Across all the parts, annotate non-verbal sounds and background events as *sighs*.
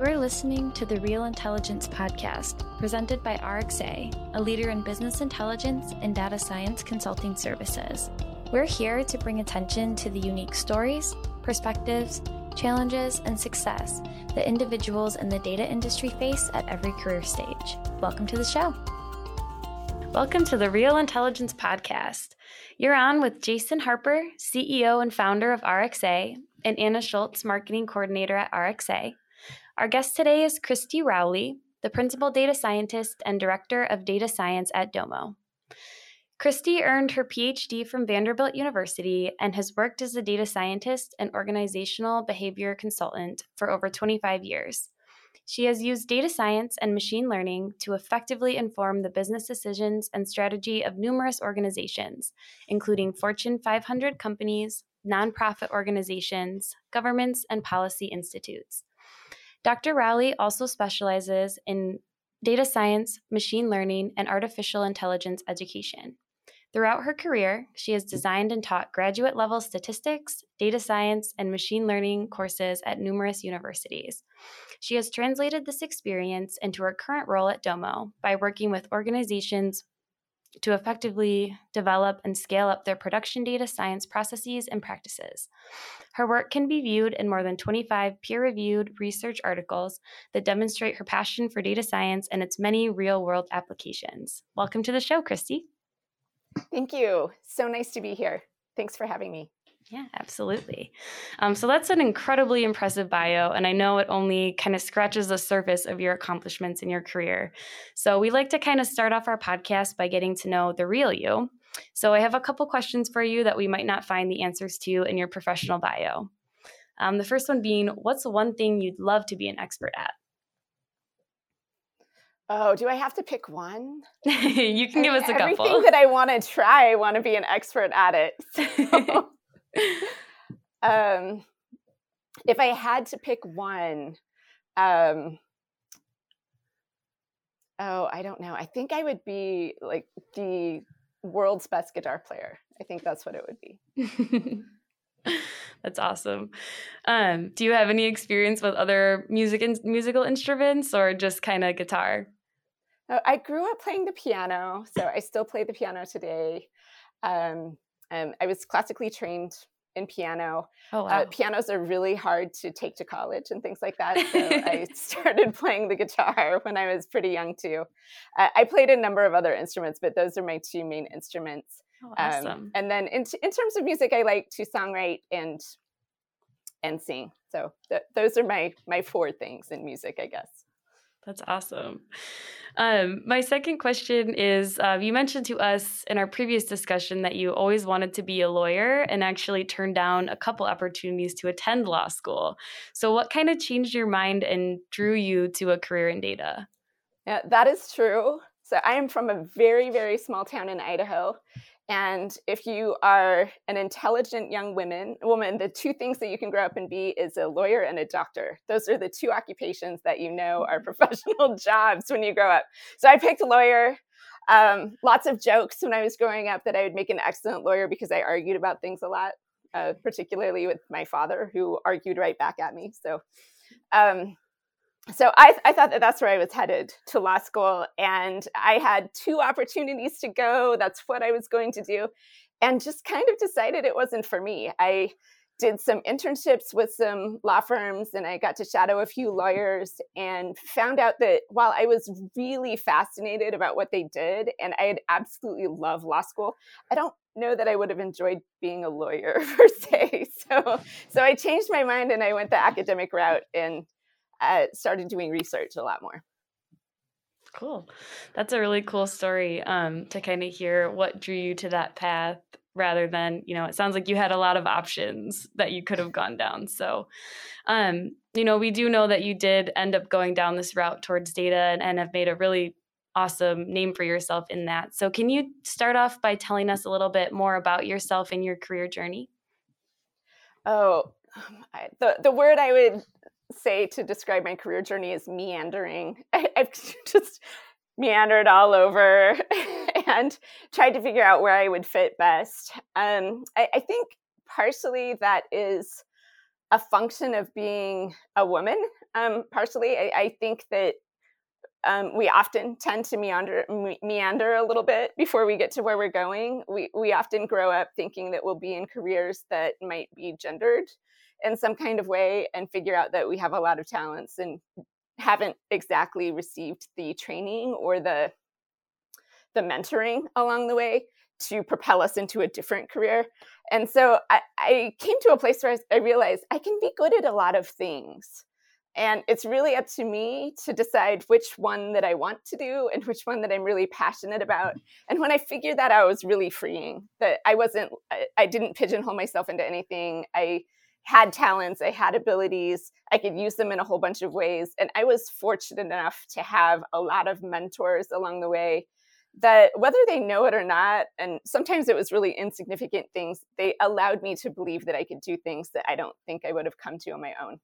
We're listening to the Real Intelligence Podcast, presented by RXA, a leader in business intelligence and data science consulting services. We're here to bring attention to the unique stories, perspectives, challenges, and success that individuals in the data industry face at every career stage. Welcome to the show. Welcome to the Real Intelligence Podcast. You're on with Jason Harper, CEO and founder of RXA, and Anna Schultz, marketing coordinator at RXA. Our guest today is Kristie Rowley, the principal data scientist and director of data science at Domo. Kristie earned her PhD from Vanderbilt University and has worked as a data scientist and organizational behavior consultant for over 25 years. She has used data science and machine learning to effectively inform the business decisions and strategy of numerous organizations, including Fortune 500 companies, nonprofit organizations, governments, and policy institutes. Dr. Rowley also specializes in data science, machine learning, and artificial intelligence education. Throughout her career, she has designed and taught graduate level statistics, data science, and machine learning courses at numerous universities. She has translated this experience into her current role at Domo by working with organizations to effectively develop and scale up their production data science processes and practices. Her work can be viewed in more than 25 peer reviewed research articles that demonstrate her passion for data science and its many real world applications. Welcome to the show, Kristie. Thank you. So nice to be here. Thanks for having me. Yeah, absolutely. Um, so that's an incredibly impressive bio, and I know it only kind of scratches the surface of your accomplishments in your career. So we like to kind of start off our podcast by getting to know the real you. So I have a couple questions for you that we might not find the answers to in your professional bio. Um, the first one being, what's the one thing you'd love to be an expert at? Oh, do I have to pick one? *laughs* you can give us a couple. Everything that I want to try, I want to be an expert at it. *laughs* So. *laughs* um, if I had to pick one, um, oh, I don't know. I think I would be like the world's best guitar player. I think that's what it would be. *laughs* That's awesome. Um, do you have any experience with other music in- musical instruments or just kind of guitar? Oh, I grew up playing the piano, so I still play the piano today. Um, and I was classically trained in piano. Oh, uh, wow. uh, pianos are really hard to take to college and things like that. So *laughs* I started playing the guitar *laughs* when I was pretty young too. Uh, I played a number of other instruments, but those are my two main instruments. Oh, um, awesome. Um, and then in, t- in terms of music, I like to songwrite and and sing. So th- those are my my four things in music, I guess. That's awesome. Um, my second question is uh, you mentioned to us in our previous discussion that you always wanted to be a lawyer and actually turned down a couple opportunities to attend law school. So, what kind of changed your mind and drew you to a career in data? Yeah, that is true. So, I am from a very, very small town in Idaho. And if you are an intelligent young woman, woman, the two things that you can grow up and be is a lawyer and a doctor. Those are the two occupations that you know are professional *laughs* jobs when you grow up. So I picked lawyer. Um, lots of jokes when I was growing up that I would make an excellent lawyer because I argued about things a lot, uh, particularly with my father, who argued right back at me. So um, so I, I, thought that that's where I was headed to law school. And I had two opportunities to go. That's what I was going to do. And just kind of decided it wasn't for me. I did some internships with some law firms and I got to shadow a few lawyers and found out that while I was really fascinated about what they did and I had absolutely loved law school, I don't know that I would have enjoyed being a lawyer *laughs* per se. So so I changed my mind and I went the academic route and uh, started doing research a lot more. Cool. That's a really cool story um, to kind of hear what drew you to that path rather than, you know, it sounds like you had a lot of options that you could have gone down. So, um, you know, we do know that you did end up going down this route towards data and, and have made a really awesome name for yourself in that. So, can you start off by telling us a little bit more about yourself and your career journey? Oh, *sighs* I, the the word I would say to describe my career journey is meandering. *laughs* I, have *laughs* just meandered all over *laughs* and tried to figure out where I would fit best. Um, I, I, think partially that is a function of being a woman. Um, partially, I, I think that um, we often tend to meander me- meander a little bit before we get to where we're going. We we often grow up thinking that we'll be in careers that might be gendered in some kind of way, and figure out that we have a lot of talents and haven't exactly received the training or the the mentoring along the way to propel us into a different career. And so I, I came to a place where I, realized I can be good at a lot of things. And it's really up to me to decide which one that I want to do and which one that I'm really passionate about. *laughs* And when I figured that out, it was really freeing that I wasn't, I didn't pigeonhole myself into anything. I had talents, I had abilities, I could use them in a whole bunch of ways. And I was fortunate enough to have a lot of mentors along the way that whether they know it or not, and sometimes it was really insignificant things, they allowed me to believe that I could do things that I don't think I would have come to on my own.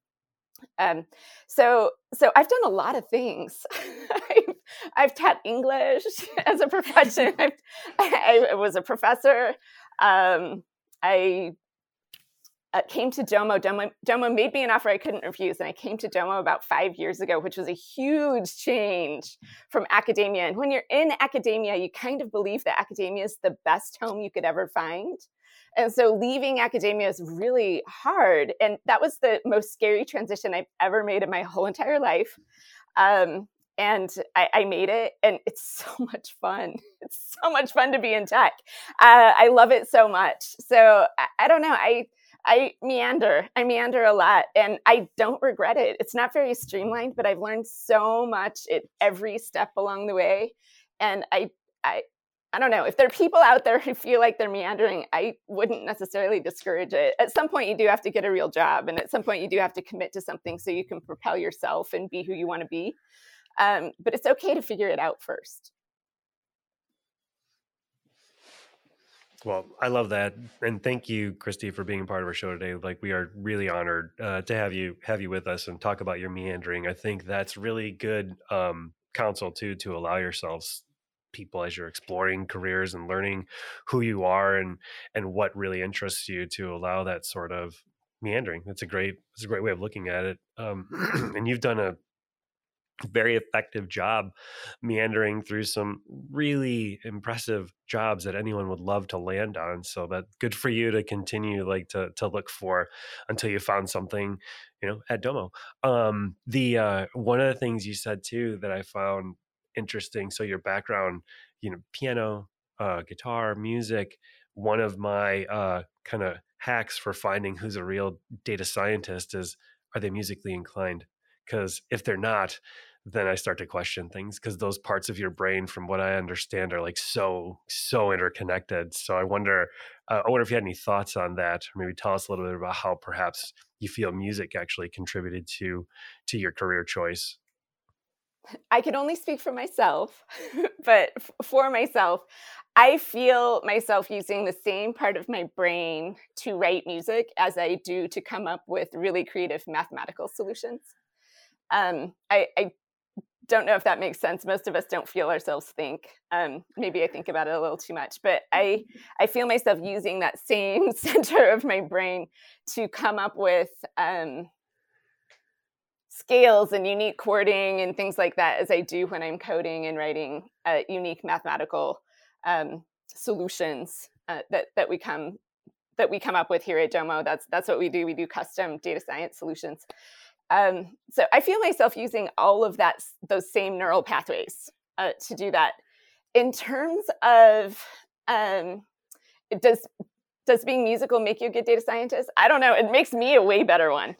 Um, so, so I've done a lot of things. *laughs* I've, I've, taught English *laughs* as a profession. *laughs* i I was a professor. Um, I uh, came to Domo. Domo. Domo made me an offer I couldn't refuse, and I came to Domo about five years ago, which was a huge change from academia. And when you're in academia, you kind of believe that academia is the best home you could ever find. And so leaving academia is really hard. And that was the most scary transition I've ever made in my whole entire life. Um, and I, I, made it, and it's *laughs* so much fun. It's so much fun to be in tech. Uh, I love it so much. So I, I don't know. I I meander. I meander a lot and I don't regret it. It's not very streamlined, but I've learned so much at every step along the way. And I I I don't know if there are people out there who feel like they're meandering. I wouldn't necessarily discourage it. At some point, you do have to get a real job, and at some point, you do have to commit to something so you can propel yourself and be who you want to be. Um, but it's okay to figure it out first. Well, I love that, and thank you, Kristie, for being a part of our show today. Like, we are really honored uh, to have you have you with us and talk about your meandering. I think that's really good um, counsel too to allow yourselves people as you're exploring careers and learning who you are and and what really interests you to allow that sort of meandering. That's a great that's a great way of looking at it. Um, *clears throat* and you've done a very effective job meandering through some really impressive jobs that anyone would love to land on so that good for you to continue like to to look for until you found something you know at domo. Um the uh one of the things you said too that i found interesting so your background you know piano uh guitar music one of my uh kind of hacks for finding who's a real data scientist is are they musically inclined? Because if they're not then I start to question things because those parts of your brain, from what I understand, are like so so interconnected. So I wonder, uh, I wonder if you had any thoughts on that, or maybe tell us a little bit about how perhaps you feel music actually contributed to to your career choice. I can only speak for myself, *laughs* but for myself, I feel myself using the same part of my brain to write music as I do to come up with really creative mathematical solutions. Um, I, I, don't know if that makes sense. Most of us don't feel ourselves think. Um, maybe I think about it a little too much, but I I feel myself using that same *laughs* center of my brain to come up with um, scales and unique chording and things like that as I do when I'm coding and writing uh, unique mathematical um, solutions uh, that that we come that we come up with here at Domo. That's that's what we do. We do custom data science solutions. Um, so I feel myself using all of that those same neural pathways uh, to do that. In terms of um, does does being musical make you a good data scientist? I don't know. It makes me a way better one.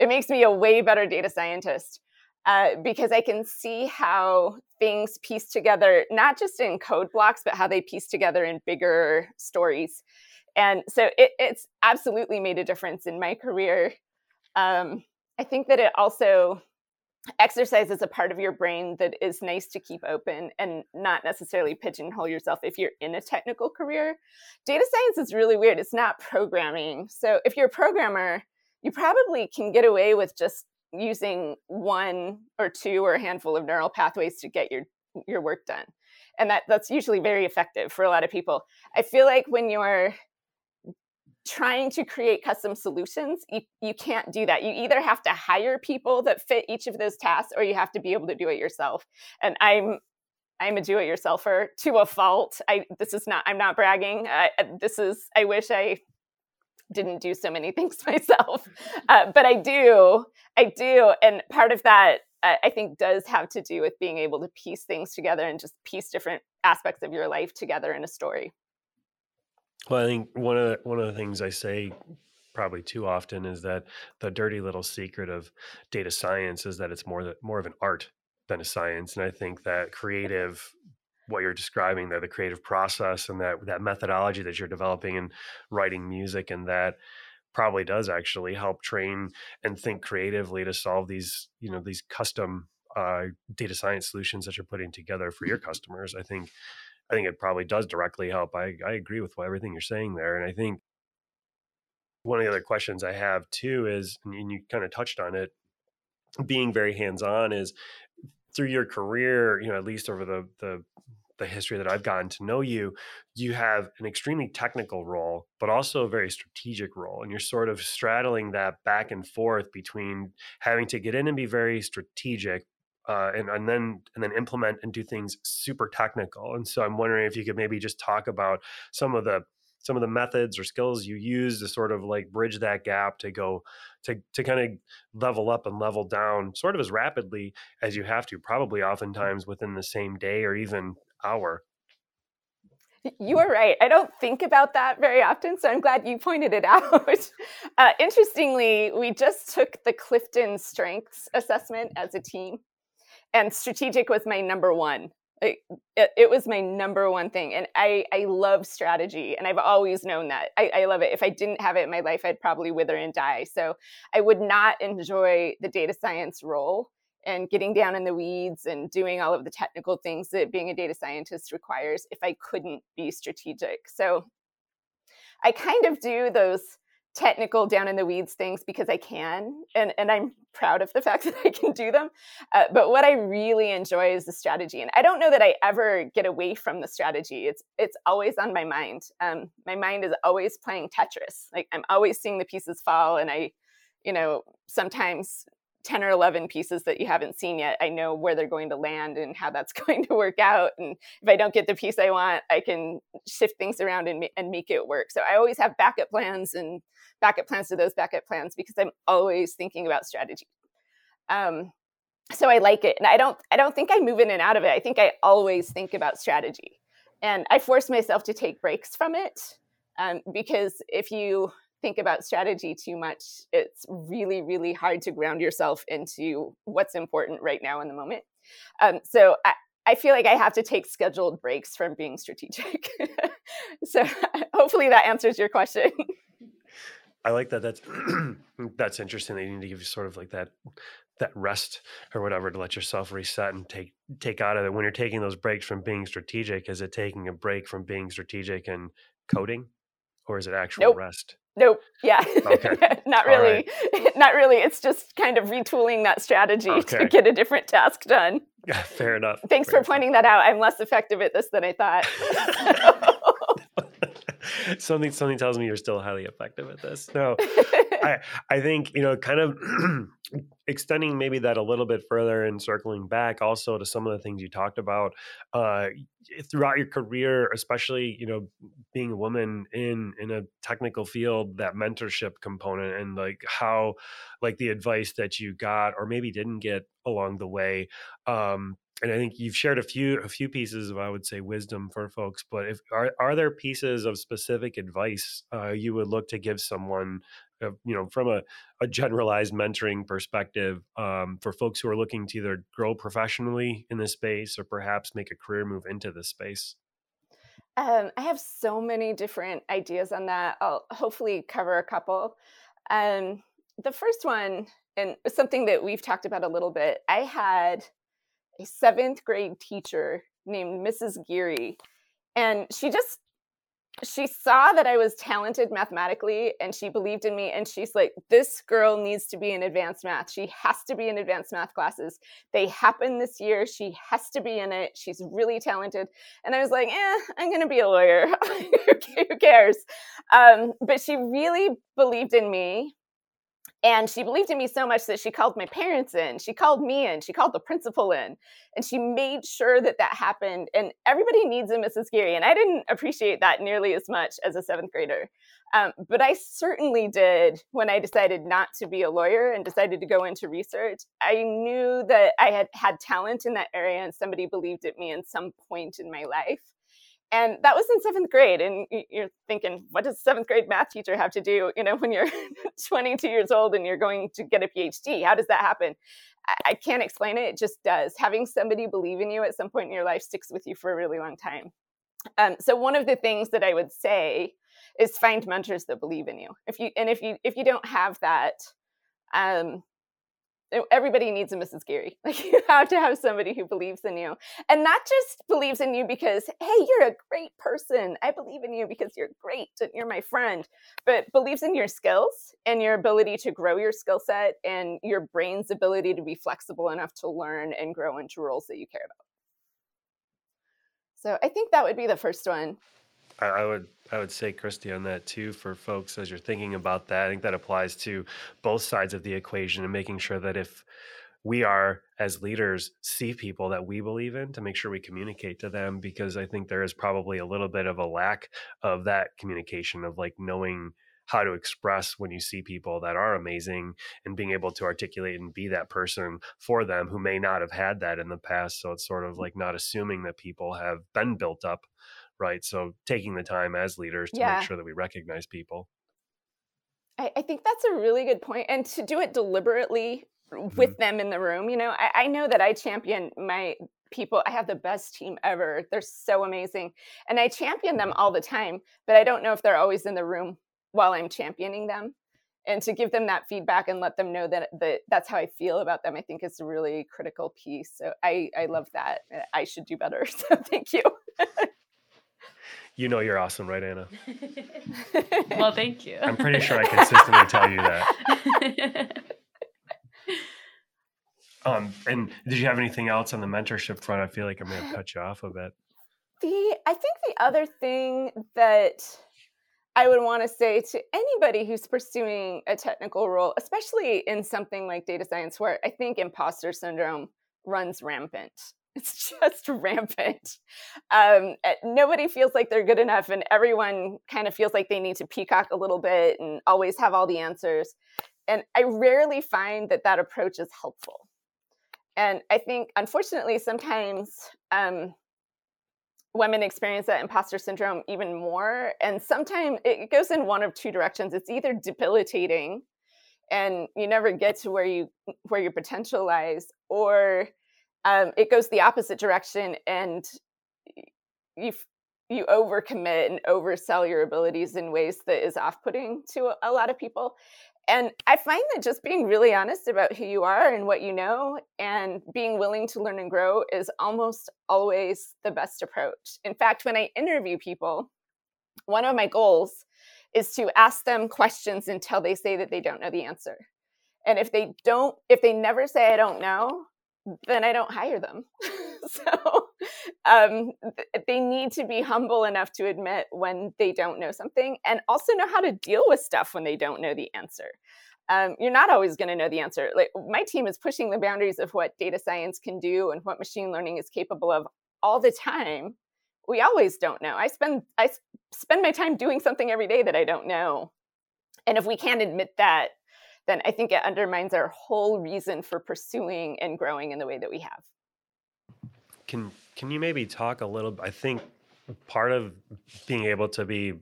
It makes me a way better data scientist uh, because I can see how things piece together, not just in code blocks, but how they piece together in bigger stories. And so it, it's absolutely made a difference in my career. Um, I think that it also exercises a part of your brain that is nice to keep open and not necessarily pigeonhole yourself if you're in a technical career. Data science is really weird. It's not programming. So if you're a programmer, you probably can get away with just using one or two or a handful of neural pathways to get your your work done. And that that's usually very effective for a lot of people. I feel like when you're trying to create custom solutions, you, you can't do that. You either have to hire people that fit each of those tasks or you have to be able to do it yourself. And I'm I'm a do-it-yourselfer to a fault. I this is not I'm not bragging. Uh, this is I wish I didn't do so many *laughs* things myself, uh, but I do. I do, and part of that uh, I think does have to do with being able to piece things together and just piece different aspects of your life together in a story. Well, I think one of the, one of the things I say probably too often is that the dirty little secret of data science is that it's more the, more of an art than a science, and I think that creative what you're describing there the creative process and that that methodology that you're developing and writing music and that probably does actually help train and think creatively to solve these you know these custom uh, data science solutions that you're putting together for your *laughs* customers. I think I think it probably does directly help. I, I agree with everything you're saying there. And I think one of the other questions I have too is, and you kind of touched on it, being very hands on is through your career, you know, at least over the, the, the history that I've gotten to know you, you have an extremely technical role, but also a very strategic role. And you're sort of straddling that back and forth between having to get in and be very strategic, uh, and and then and then implement and do things super technical. And so I'm wondering if you could maybe just talk about some of the some of the methods or skills you use to sort of like bridge that gap to go to to kind of level up and level down sort of as rapidly as you have to, probably oftentimes within the same day or even hour. You are right. I don't think about that very often, so I'm glad you pointed it *laughs* out. Uh, interestingly, we just took the Clifton Strengths Assessment as a team and strategic was my number one. It, it, it, was my number one thing and i i love strategy and i've always known that. I, I love it. If i didn't have it in my life i'd probably wither and die. So i would not enjoy the data science role and getting down in the weeds and doing all of the technical things that being a data scientist requires if i couldn't be strategic. So i kind of do those technical down in the weeds things because I can and and I'm proud of the fact *laughs* that I can do them. Uh, but what I really enjoy is the strategy and I don't know that I ever get away from the strategy. It's it's always on my mind. Um, my mind is always playing Tetris. Like I'm always seeing the pieces fall and I you know sometimes 10 or 11 pieces that you haven't seen yet, I know where they're going to land and how that's *laughs* going to work out. And if I don't get the piece I want, I can shift things around and, and make it work. So I always have backup plans and backup plans to those backup plans because I'm always thinking about strategy. Um, so I like it. And I don't, I don't think I move in and out of it. I think I always think about strategy. And I force myself to take breaks from it um, because if you think about strategy too much, it's really, really hard to ground yourself into what's important right now in the moment. Um, so I, I feel like I have to take scheduled breaks from being strategic. *laughs* so *laughs* hopefully that answers your question. I like that. That's *clears throat* that's interesting. You need to give you sort of like that that rest or whatever to let yourself reset and take take out of it. When you're taking those breaks from being strategic, is it taking a break from being strategic and coding, or is it actual nope. rest? Nope. Yeah. Okay. *laughs* not really. Right. *laughs* Not really. It's just kind of retooling that strategy okay. to get a different task done. Yeah, fair enough. Thanks fair for pointing that out. I'm less effective at this than I thought. *laughs* something something tells me you're still highly effective at this. No, I I think you know, kind of *clears throat* extending maybe that a little bit further and circling back also to some of the things you talked about uh, throughout your career, especially you know being a woman in in a technical field, that mentorship component and like how like the advice that you got or maybe didn't get along the way um, and I think you've shared a few a few pieces of I would say wisdom for folks. But if are are there pieces of specific advice uh, you would look to give someone, you know, from a, a generalized mentoring perspective um, for folks who are looking to either grow professionally in this space or perhaps make a career move into this space? Um, I have so many different ideas on that. I'll hopefully cover a couple. Um, the first one, and something that we've talked about a little bit, I had a seventh grade teacher named Mrs. Geary. And she just she saw that I was talented mathematically and she believed in me. And she's like, this girl needs to be in advanced math. She has to be in advanced math classes. They happen this year. She has to be in it. She's really talented. And I was like, eh, I'm going to be a lawyer. *laughs* Who cares? Um, but she really believed in me and she believed in me so much that she called my parents in, she called me in, she called the principal in, and she made sure that that happened. And everybody needs a Mrs. Geary. And I didn't appreciate that nearly as much as a seventh grader. Um, but I certainly did when I decided not to be a lawyer and decided to go into research. I knew that I had had talent in that area and somebody believed in me in some point in my life. And that was in seventh grade. And you're thinking, what does seventh grade math teacher have to do, you know, when you're *laughs* 22 years old and you're going to get a PhD? How does that happen? I can't explain it. It just does. Having somebody believe in you at some point in your life sticks with you for a really long time. Um, so one of the things that I would say is find mentors that believe in you. If you and if you if you don't have that, um, everybody needs a Mrs. Geary. *laughs* Like you have to have somebody who believes in you. And not just believes in you because, hey, you're a great person. I believe in you because you're great and you're my friend, but believes in your skills and your ability to grow your skill set and your brain's ability to be flexible enough to learn and grow into roles that you care about. So I think that would be the first one. I, I would I would say Kristie on that too for folks as you're thinking about that. I think that applies to both sides of the equation and making sure that if we are as leaders see people that we believe in to make sure we communicate to them because I think there is probably a little bit of a lack of that communication of like knowing how to express when you see people that are amazing and being able to articulate and be that person for them who may not have had that in the past. So it's sort of mm. like not assuming that people have been built up right? So taking the time as leaders to yeah. make sure that we recognize people. I, I, think that's a really good point, and to do it deliberately mm-hmm. with them in the room. You know, I, I know that I champion my people. I have the best team ever. They're so amazing, and I champion them all the time. But I don't know if they're always in the room while I'm championing them and to give them that feedback and let them know that, that that's how I feel about them, I think is a really critical piece. So I, I love that. I should do better. *laughs* So thank you. *laughs* You know you're awesome, right, Anna? *laughs* well, thank you. I'm pretty sure I consistently tell you that. *laughs* Um, and did you have anything else on the mentorship front? I feel like I may have cut you off a bit. The I think the other thing that I would want to say to anybody who's pursuing a technical role, especially in something like data science, where I think imposter syndrome runs rampant. It's just rampant. Um, eh, nobody feels like they're good enough, and everyone kind of feels like they need to peacock a little bit and always have all the answers. And I rarely find that that approach is helpful. And I think, unfortunately, sometimes um, women experience that imposter syndrome even more. And sometimes it goes in one of two directions. It's either debilitating, and you never get to where you where your potential lies, or um, it goes the opposite direction and you you overcommit and oversell your abilities in ways that is off-putting to a, a lot of people. And i find that just being really honest about who you are and what you know and being willing to learn and grow is almost always the best approach. In fact when i interview people one of my goals is to ask them questions until they say that they don't know the answer. And if they don't if they never say i don't know then I don't hire them. *laughs* so um, they need to be humble enough to admit when they don't know something and also know how to deal with stuff when they don't know the answer. Um, you're not always going to know the answer. Like my team is pushing the boundaries of what data science can do and what machine learning is capable of all the time. We always don't know. I spend I spend my time doing something every day that I don't know. And if we can't admit that, then I think it undermines our whole reason for pursuing and growing in the way that we have. Can can you maybe talk a little I think part of being able to be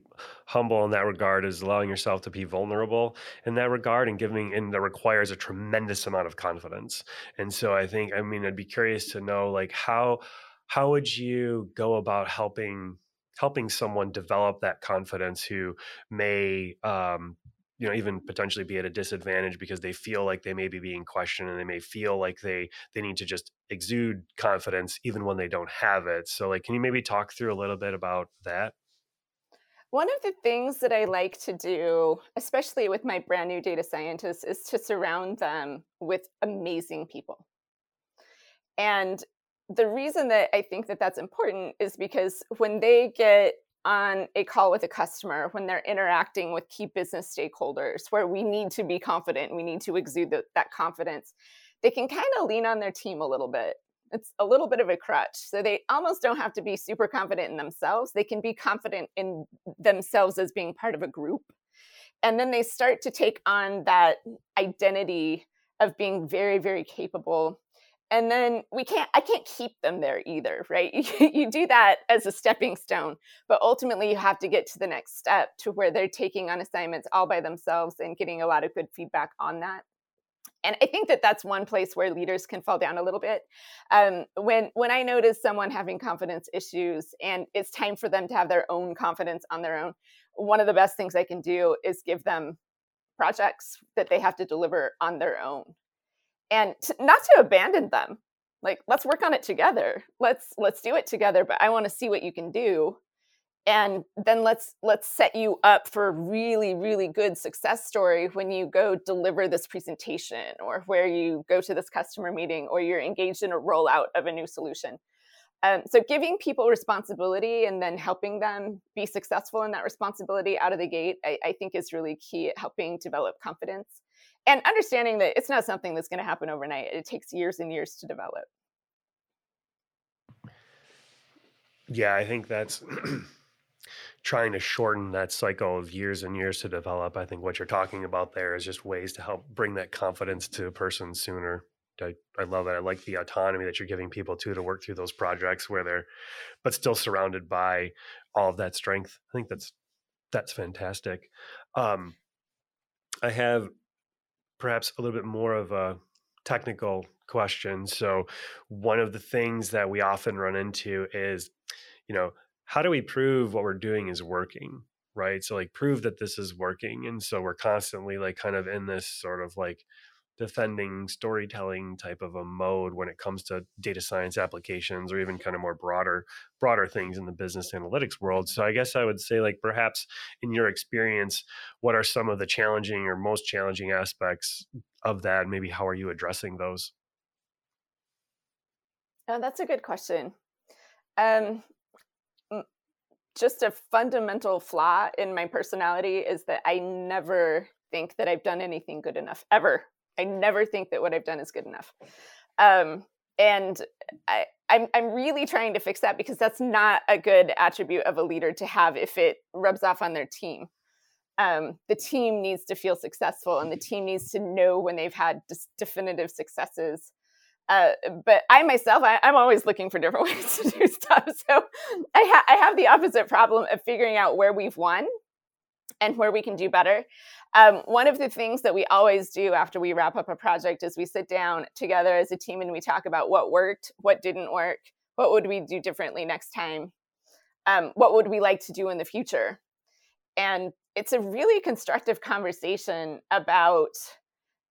humble in that regard is allowing yourself to be vulnerable in that regard and giving and that requires a tremendous amount of confidence and so i think i mean i'd be curious to know like how how would you go about helping helping someone develop that confidence who may um, you know even potentially be at a disadvantage because they feel like they may be being questioned and they may feel like they they need to just exude confidence even when they don't have it so like can you maybe talk through a little bit about that One of the things that I like to do, especially with my brand new data scientists, is to surround them with amazing people. And the reason that I think that that's important is because when they get on a call with a customer, when they're interacting with key business stakeholders, where we need to be confident, we need to exude the, that confidence, they can kind of lean on their team a little bit it's a little bit of a crutch. So they almost don't have to be super confident in themselves. They can be confident in themselves as being part of a group. And then they start to take on that identity of being very, very capable. And then we can't, I can't keep them there either, right? *laughs* you you do that as a stepping stone, but ultimately you have to get to the next step to where they're taking on assignments all by themselves and getting a lot of good feedback on that. And i think that that's one place where leaders can fall down a little bit. Um, when when i notice someone having confidence issues and it's time for them to have their own confidence on their own one of the best things i can do is give them projects that they have to deliver on their own and not to abandon them like let's work on it together let's let's do it together but i want to see what you can do and then let's let's set you up for a really really good success story when you go deliver this presentation or where you go to this customer meeting or you're engaged in a rollout of a new solution. Um, so giving people responsibility and then helping them be successful in that responsibility out of the gate I, I think is really key at helping develop confidence and understanding that it's not something that's going to happen overnight it takes years and years to develop yeah i think that's *clears throat* trying to shorten that cycle of years and years to develop. I think what you're talking about there is just ways to help bring that confidence to a person sooner. I, I love that. I like the autonomy that you're giving people too to work through those projects where they're, but still surrounded by all of that strength. I think that's that's fantastic. Um, I have perhaps a little bit more of a technical question. So, one of the things that we often run into is, you know, how do we prove what we're doing is working right so like prove that this is working and so we're constantly like kind of in this sort of like defending storytelling type of a mode when it comes to data science applications or even kind of more broader broader things in the business analytics world. So i guess i would say like perhaps in your experience what are some of the challenging or most challenging aspects of that? Maybe how are you addressing those? Oh, that's a good question. Um, just a fundamental flaw in my personality is that I never think that I've done anything good enough ever. I never think that what I've done is good enough. Um, and I, I'm, I'm really trying to fix that because that's not a good attribute of a leader to have if it rubs off on their team. Um, the team needs to feel successful and the team needs to know when they've had definitive successes uh, but I myself, I, am always looking for different *laughs* ways to do stuff. So I, ha- I, have the opposite problem of figuring out where we've won and where we can do better. Um, one of the things that we always do after we wrap up a project is we sit down together as a team and we talk about what worked, what didn't work, what would we do differently next time, um, what would we like to do in the future. And it's a really constructive conversation about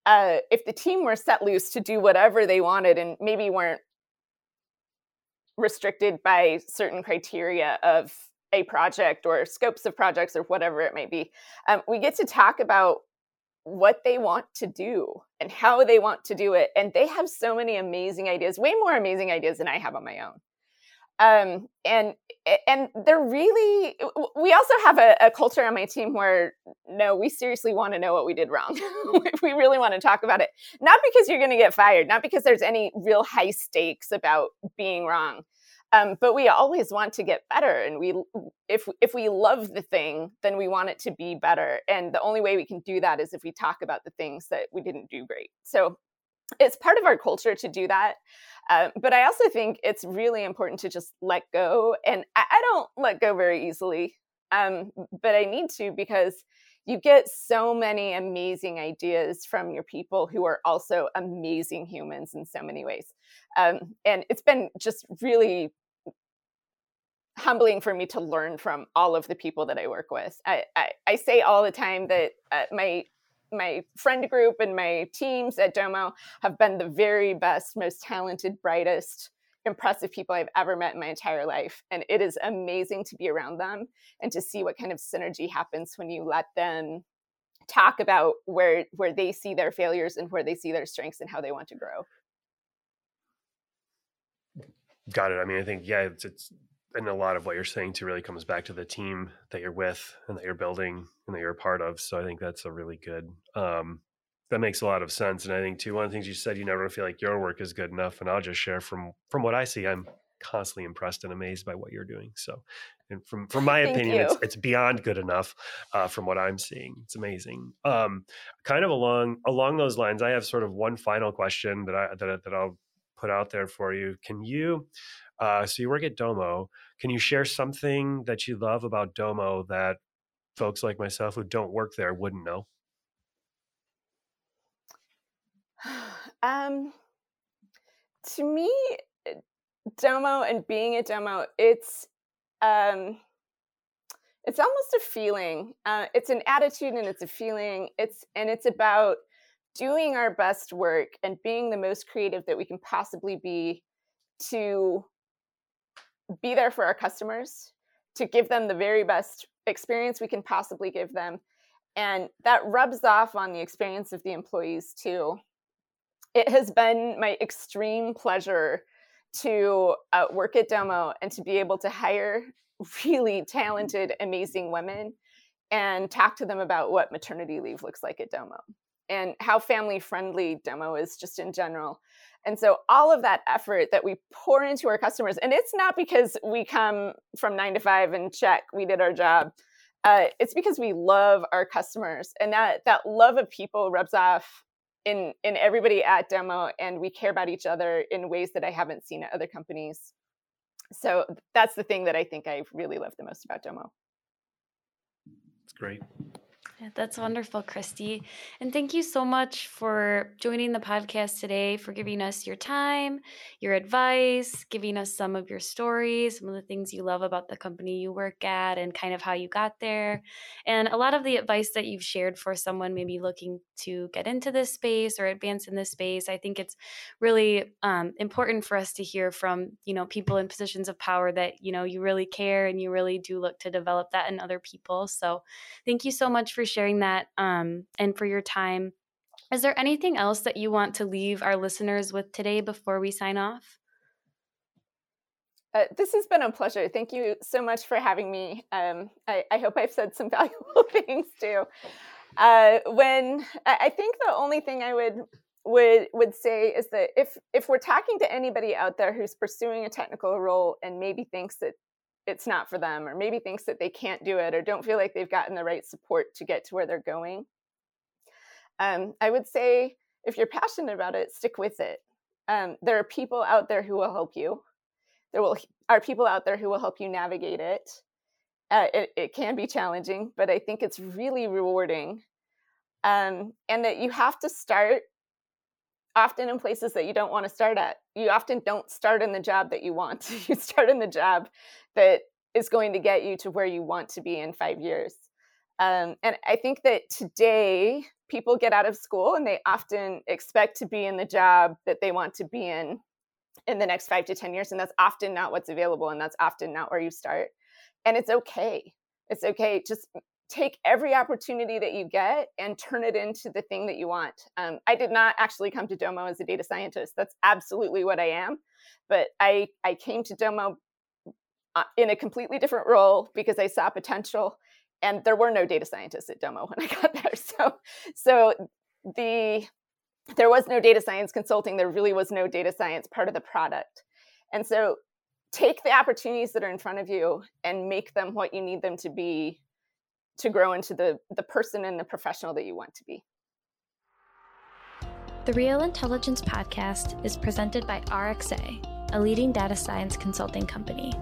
uh, if the team were set loose to do whatever they wanted and maybe weren't restricted by certain criteria of a project or scopes of projects or whatever it may be, um, we get to talk about what they want to do and how they want to do it. And they have so many amazing ideas, way more amazing ideas than I have on my own um, and and they're really we also have a, a, culture on my team where no we seriously want to know what we did wrong *laughs* we really want to talk about it not because you're going to get fired not because there's any real high stakes about being wrong um, but we always want to get better and we if if we love the thing then we want it to be better and the only way we can do that is if we talk about the things that we didn't do great so it's part of our culture to do that. Uh, but I also think it's really important to just let go. And I, I don't let go very easily, um, but I need to because you get so many amazing ideas from your people who are also amazing humans in so many ways. Um, and it's been just really humbling for me to learn from all of the people that I work with. I, I, I say all the time that uh, my my friend group and my teams at Domo have been the very best, most talented, brightest impressive people I've ever met in my entire life. And it is amazing to be around them and to see what kind of synergy happens when you let them talk about where where they see their failures and where they see their strengths and how they want to grow. Got it. I mean, I think yeah, it's, it's and a lot of what you're saying too really comes back to the team that you're with and that you're building and that you're a part of. So I think that's a really good um, that makes a lot of sense. And I think too, one of the things you said, you never feel like your work is good enough. And I'll just share from from what I see, I'm constantly impressed and amazed by what you're doing. So, and from from my opinion, it's it's beyond good enough uh, from what I'm seeing. It's amazing. Um, kind of along along those lines, I have sort of one final question that I that that I'll put out there for you. Can you? Uh, so you work at Domo. Can you share something that you love about Domo that folks like myself who don't work there wouldn't know? *sighs* Um, to me, eh, Domo and being a Domo, it's um, it's almost a feeling. Uh, it's an attitude and it's a feeling. It's and it's about doing our best work and being the most creative that we can possibly be to be there for our customers, to give them the very best experience we can possibly give them. And that rubs off on the experience of the employees too it has been my extreme pleasure to uh, work at Domo and to be able to hire really talented, amazing women and talk to them about what maternity leave looks like at Domo and how family friendly Domo is just in general. And so, all of that effort that we pour into our customers, and it's not because we come from nine to five and check, we did our job. Uh, it's because we love our customers, and that that love of people rubs off in in everybody at Domo, and we care about each other in ways that I haven't seen at other companies. So that's the thing that I think I really love the most about Domo. It's great. That's wonderful, Kristie. And thank you so much for joining the podcast today, for giving us your time, your advice, giving us some of your stories, some of the things you love about the company you work at, and kind of how you got there. And a lot of the advice that you've shared for someone maybe looking to get into this space or advance in this space. I think it's really um, important for us to hear from, you know, people in positions of power that, you know, you really care and you really do look to develop that in other people. So thank you so much for sharing that um, and for your time. Is there anything else that you want to leave our listeners with today before we sign off? Uh, this has been a pleasure. Thank you so much for having me. Um, I, I, hope I've said some *laughs* valuable things too. Uh, when I think the only thing I would would would say is that if if we're talking to anybody out there who's pursuing a technical role and maybe thinks that it's not for them or maybe thinks that they can't do it or don't feel like they've gotten the right support to get to where they're going. Um, i would say if you're passionate about it stick with it. Um, there are people out there who will help you. There will are people out there who will help you navigate it. Uh, it, it can be challenging but i think it's really rewarding. Um, and that you have to start often in places that you don't want to start at. You often don't start in the job that you want. *laughs* you start in the job that is going to get you to where you want to be in five years. Um, and I think that today people get out of school and they often expect to be in the job that they want to be in in the next five to 10 years. And that's often not what's available. And that's often not where you start. And it's okay. It's okay. Just take every opportunity that you get and turn it into the thing that you want. Um, I did not actually come to Domo as a data scientist. That's absolutely what I am. But I, I came to Domo uh, in a completely different role because I saw potential. And there were no data scientists at Domo *laughs* when I got there. So, so the there was no data science consulting. There really was no data science part of the product. And so take the opportunities that are in front of you and make them what you need them to be to grow into the, the person and the professional that you want to be. The Real Intelligence Podcast is presented by RXA, a leading data science consulting company.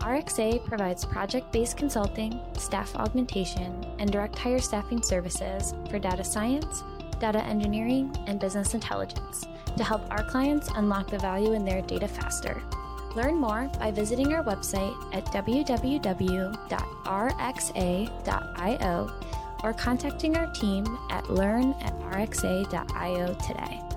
RXA provides project based consulting, staff augmentation, and direct hire staffing services for data science, data engineering, and business intelligence to help our clients unlock the value in their data faster. Learn more by visiting our website at www.rxa.io or contacting our team at learn at rxa.io today.